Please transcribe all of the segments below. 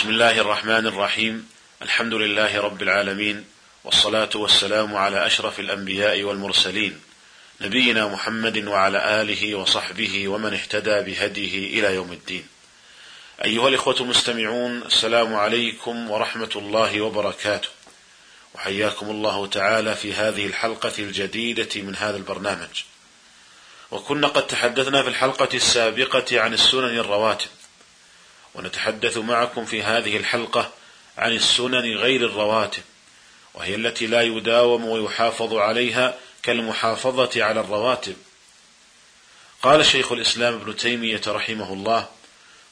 بسم الله الرحمن الرحيم. الحمد لله رب العالمين والصلاة والسلام على أشرف الأنبياء والمرسلين نبينا محمد وعلى آله وصحبه ومن اهتدى بهديه إلى يوم الدين. أيها الإخوة المستمعون السلام عليكم ورحمة الله وبركاته. وحياكم الله تعالى في هذه الحلقة الجديدة من هذا البرنامج. وكنا قد تحدثنا في الحلقة السابقة عن السنن الرواتب. ونتحدث معكم في هذه الحلقة عن السنن غير الرواتب وهي التي لا يداوم ويحافظ عليها كالمحافظة على الرواتب. قال شيخ الإسلام ابن تيمية رحمه الله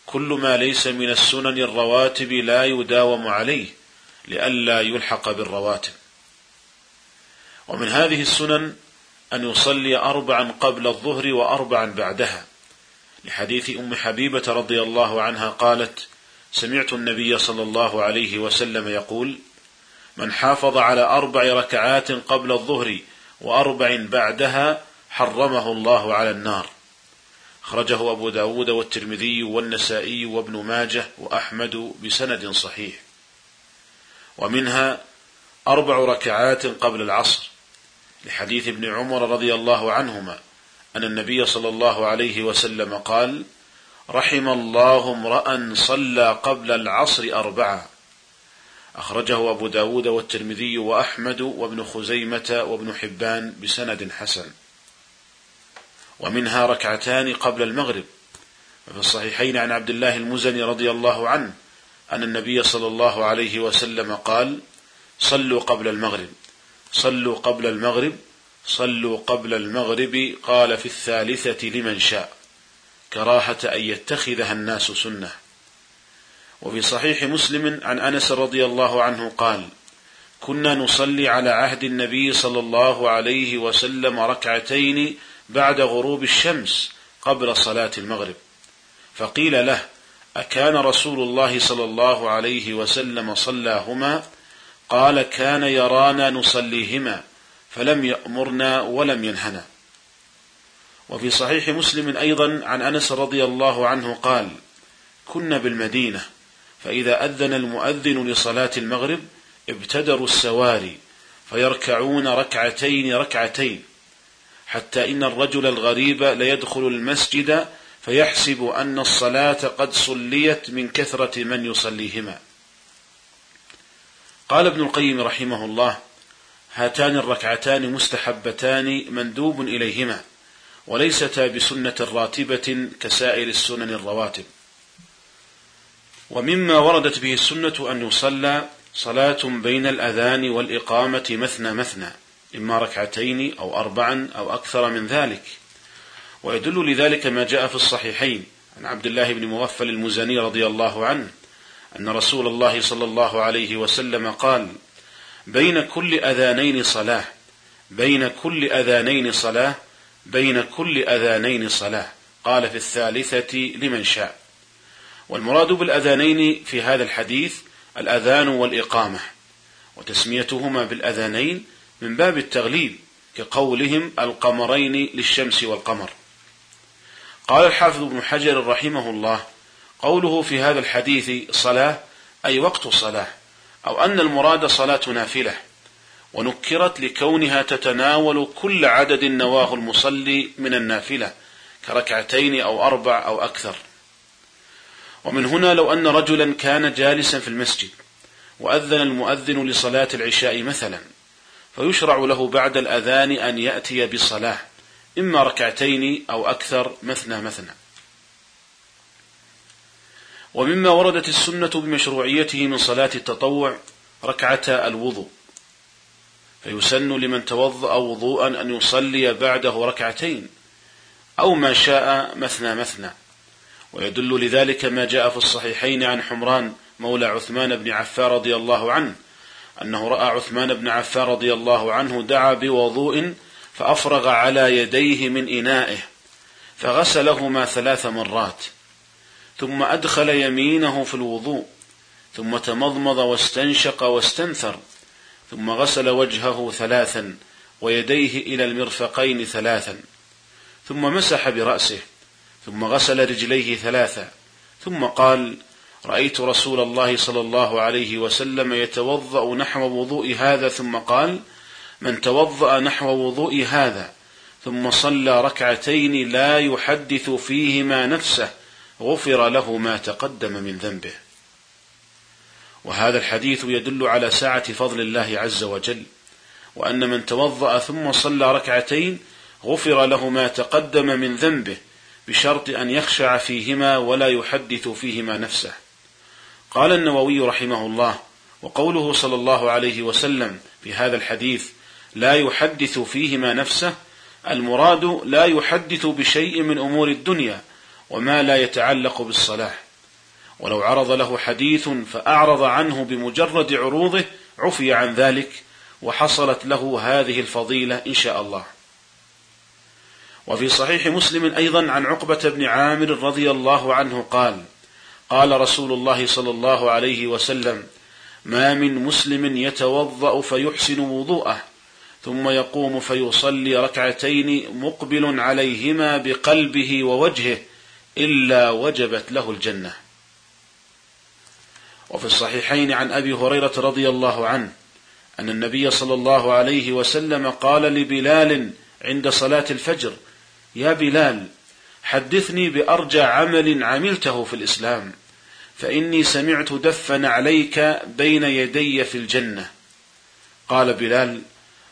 كل ما ليس من السنن الرواتب لا يداوم عليه لئلا يلحق بالرواتب. ومن هذه السنن أن يصلي أربعا قبل الظهر وأربعا بعدها. لحديث أم حبيبة رضي الله عنها قالت سمعت النبي صلى الله عليه وسلم يقول من حافظ على أربع ركعات قبل الظهر وأربع بعدها حرمه الله على النار خرجه أبو داود والترمذي والنسائي وابن ماجه وأحمد بسند صحيح. ومنها أربع ركعات قبل العصر. لحديث ابن عمر رضي الله عنهما أن النبي صلى الله عليه وسلم قال: رحم الله امرأ صلى قبل العصر أربعة أخرجه أبو داود والترمذي وأحمد وابن خزيمة وابن حبان بسند حسن. ومنها ركعتان قبل المغرب. وفي الصحيحين عن عبد الله المزني رضي الله عنه أن النبي صلى الله عليه وسلم قال صلوا قبل المغرب صلوا قبل المغرب صلوا قبل المغرب قال في الثالثة لمن شاء كراهة أن يتخذها الناس سنة. وفي صحيح مسلم عن أنس رضي الله عنه قال كنا نصلي على عهد النبي صلى الله عليه وسلم ركعتين بعد غروب الشمس قبل صلاة المغرب. فقيل له أكان رسول الله صلى الله عليه وسلم صلاهما؟ قال كان يرانا نصليهما. فلم يأمرنا ولم ينهنا. وفي صحيح مسلم أيضا عن أنس رضي الله عنه قال كنا بالمدينة فإذا أذن المؤذن لصلاة المغرب ابتدروا السواري فيركعون ركعتين ركعتين حتى إن الرجل الغريب ليدخل المسجد فيحسب أن الصلاة قد صليت من كثرة من يصليهما. قال ابن القيم رحمه الله هاتان الركعتان مستحبتان مندوب إليهما وليستا بسنة راتبة كسائر السنن الرواتب. ومما وردت به السنة أن يصلى صلاة بين الأذان والإقامة مثنى مثنى إما ركعتين أو أربعا أو أكثر من ذلك. ويدل لذلك ما جاء في الصحيحين عن عبد الله بن مغفل المزني رضي الله عنه أن رسول الله صلى الله عليه وسلم قال: بين كل أذانين صلاة. بين كل أذانين صلاة. بين كل أذانين صلاة. قال في الثالثة لمن شاء. والمراد بالأذانين في هذا الحديث الأذان والإقامة. وتسميتهما بالأذانين من باب التغليب كقولهم القمرين للشمس والقمر. قال الحافظ ابن حجر رحمه الله قوله في هذا الحديث صلاة أي وقت صلاة. أو أن المراد صلاة نافلة ونكرت لكونها تتناول كل عدد نواه المصلي من النافلة كركعتين أو أربع أو أكثر. ومن هنا لو أن رجلا كان جالسا في المسجد وأذن المؤذن لصلاة العشاء مثلا فيشرع له بعد الأذان أن يأتي بصلاة إما ركعتين أو أكثر مثنى مثنى. ومما وردت السنة بمشروعيته من صلاة التطوع ركعتا الوضوء. فيسن لمن توضأ وضوءا أن يصلي بعده ركعتين أو ما شاء مثنى مثنى. ويدل لذلك ما جاء في الصحيحين عن حمران مولى عثمان بن عفان رضي الله عنه أنه رأى عثمان بن عفان رضي الله عنه دعا بوضوء فأفرغ على يديه من إنائه فغسلهما ثلاث مرات. ثم أدخل يمينه في الوضوء ثم تمضمض واستنشق واستنثر ثم غسل وجهه ثلاثا ويديه إلى المرفقين ثلاثا ثم مسح برأسه ثم غسل رجليه ثلاثا ثم قال رأيت رسول الله صلى الله عليه وسلم يتوضأ نحو وضوء هذا ثم قال من توضأ نحو وضوء هذا ثم صلى ركعتين لا يحدث فيهما نفسه غفر له ما تقدم من ذنبه. وهذا الحديث يدل على سعة فضل الله عز وجل وأن من توضأ ثم صلى ركعتين غفر له ما تقدم من ذنبه بشرط أن يخشع فيهما ولا يحدث فيهما نفسه. قال النووي رحمه الله وقوله صلى الله عليه وسلم في هذا الحديث لا يحدث فيهما نفسه المراد لا يحدث بشيء من أمور الدنيا وما لا يتعلق بالصلاة. ولو عرض له حديث فأعرض عنه بمجرد عروضه عفي عن ذلك وحصلت له هذه الفضيلة إن شاء الله. وفي صحيح مسلم أيضا عن عقبة بن عامر رضي الله عنه قال قال رسول الله صلى الله عليه وسلم ما من مسلم يتوضأ فيحسن وضوءه ثم يقوم فيصلي ركعتين مقبل عليهما بقلبه ووجهه إلا وجبت له الجنة. وفي الصحيحين عن أبي هريرة رضي الله عنه أن النبي صلى الله عليه وسلم قال لبلال عند صلاة الفجر يا بلال حدثني بأرجى عمل عملته في الإسلام فإني سمعت دفا عليك بين يدي في الجنة. قال بلال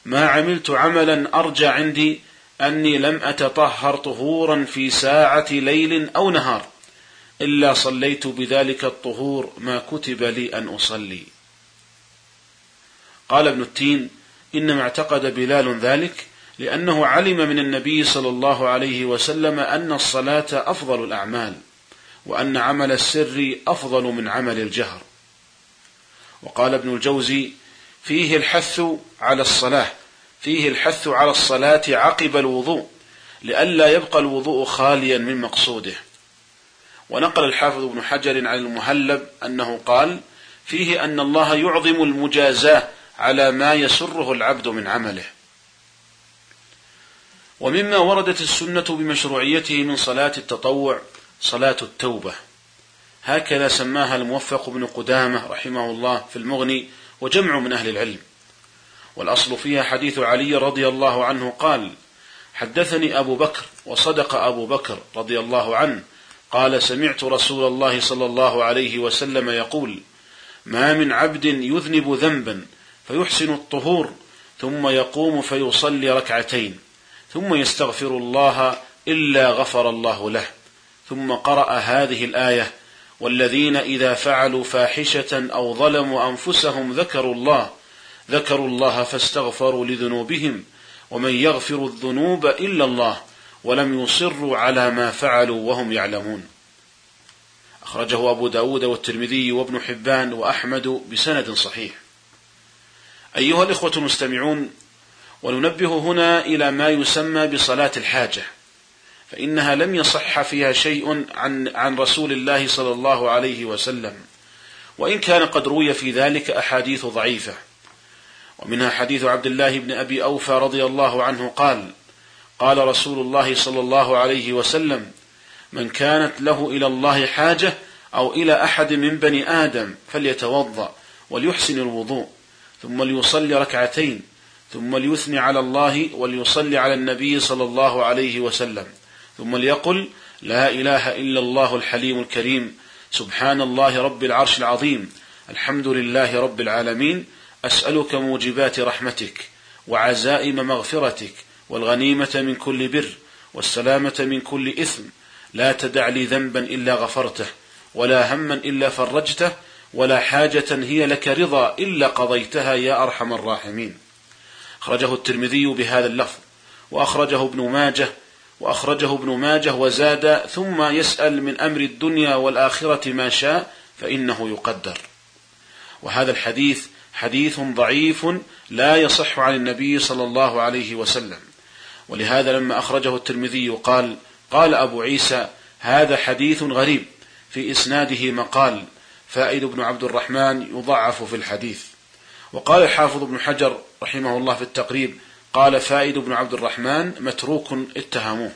ما عملت عملا أرجى عندي أني لم أتطهر طهورا في ساعة ليل أو نهار إلا صليت بذلك الطهور ما كتب لي أن أصلي. قال ابن التين إنما اعتقد بلال ذلك لأنه علم من النبي صلى الله عليه وسلم أن الصلاة أفضل الأعمال وأن عمل السر أفضل من عمل الجهر. وقال ابن الجوزي فيه الحث على الصلاة فيه الحث على الصلاة عقب الوضوء لئلا يبقى الوضوء خاليا من مقصوده. ونقل الحافظ ابن حجر عن المهلب أنه قال فيه أن الله يعظم المجازاة على ما يسره العبد من عمله. ومما وردت السنة بمشروعيته من صلاة التطوع صلاة التوبة. هكذا سماها الموفق بن قدامة رحمه الله في المغني وجمع من أهل العلم. والأصل فيها حديث علي رضي الله عنه قال حدثني أبو بكر وصدق أبو بكر رضي الله عنه قال سمعت رسول الله صلى الله عليه وسلم يقول ما من عبد يذنب ذنبا فيحسن الطهور ثم يقوم فيصلي ركعتين ثم يستغفر الله إلا غفر الله له ثم قرأ هذه الآية والذين إذا فعلوا فاحشة أو ظلموا أنفسهم ذكروا الله ذكروا الله فاستغفروا لذنوبهم ومن يغفر الذنوب إلا الله ولم يصروا على ما فعلوا وهم يعلمون. أخرجه أبو داود والترمذي وابن حبان وأحمد بسند صحيح. أيها الإخوة المستمعون وننبه هنا إلى ما يسمى بصلاة الحاجة فإنها لم يصح فيها شيء عن عن رسول الله صلى الله عليه وسلم وإن كان قد روي في ذلك أحاديث ضعيفة. ومنها حديث عبد الله بن أبي أوفى رضي الله عنه قال قال رسول الله صلى الله عليه وسلم من كانت له إلى الله حاجة أو إلى أحد من بني آدم فليتوضأ وليحسن الوضوء ثم ليصلي ركعتين ثم ليثني على الله وليصلي على النبي صلى الله عليه وسلم ثم ليقل لا إله إلا الله الحليم الكريم سبحان الله رب العرش العظيم الحمد لله رب العالمين أسألك موجبات رحمتك وعزائم مغفرتك والغنيمة من كل بر والسلامة من كل إثم. لا تدع لي ذنبا إلا غفرته ولا هما إلا فرجته ولا حاجة هي لك رضا إلا قضيتها يا أرحم الراحمين. أخرجه الترمذي بهذا اللفظ وأخرجه ابن ماجه وأخرجه ابن ماجه وزاد ثم يسأل من أمر الدنيا والآخرة ما شاء فإنه يقدر. وهذا الحديث حديث ضعيف لا يصح عن النبي صلى الله عليه وسلم. ولهذا لما أخرجه الترمذي قال قال أبو عيسى هذا حديث غريب في إسناده مقال فائد بن عبد الرحمن يضعف في الحديث. وقال الحافظ ابن حجر رحمه الله في التقريب قال فائد بن عبد الرحمن متروك اتهموه.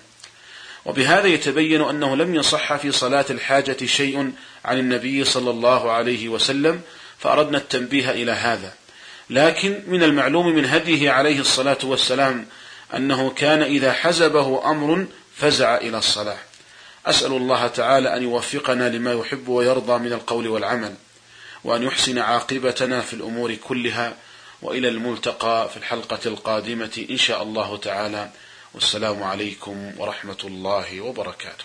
وبهذا يتبين أنه لم يصح في صلاة الحاجة شيء عن النبي صلى الله عليه وسلم فأردنا التنبيه إلى هذا. لكن من المعلوم من هديه عليه الصلاة والسلام أنه كان إذا حزبه أمر فزع إلى الصلاة. أسأل الله تعالى أن يوفقنا لما يحب ويرضى من القول والعمل وأن يحسن عاقبتنا في الأمور كلها وإلى الملتقى في الحلقة القادمة إن شاء الله تعالى. والسلام عليكم ورحمة الله وبركاته.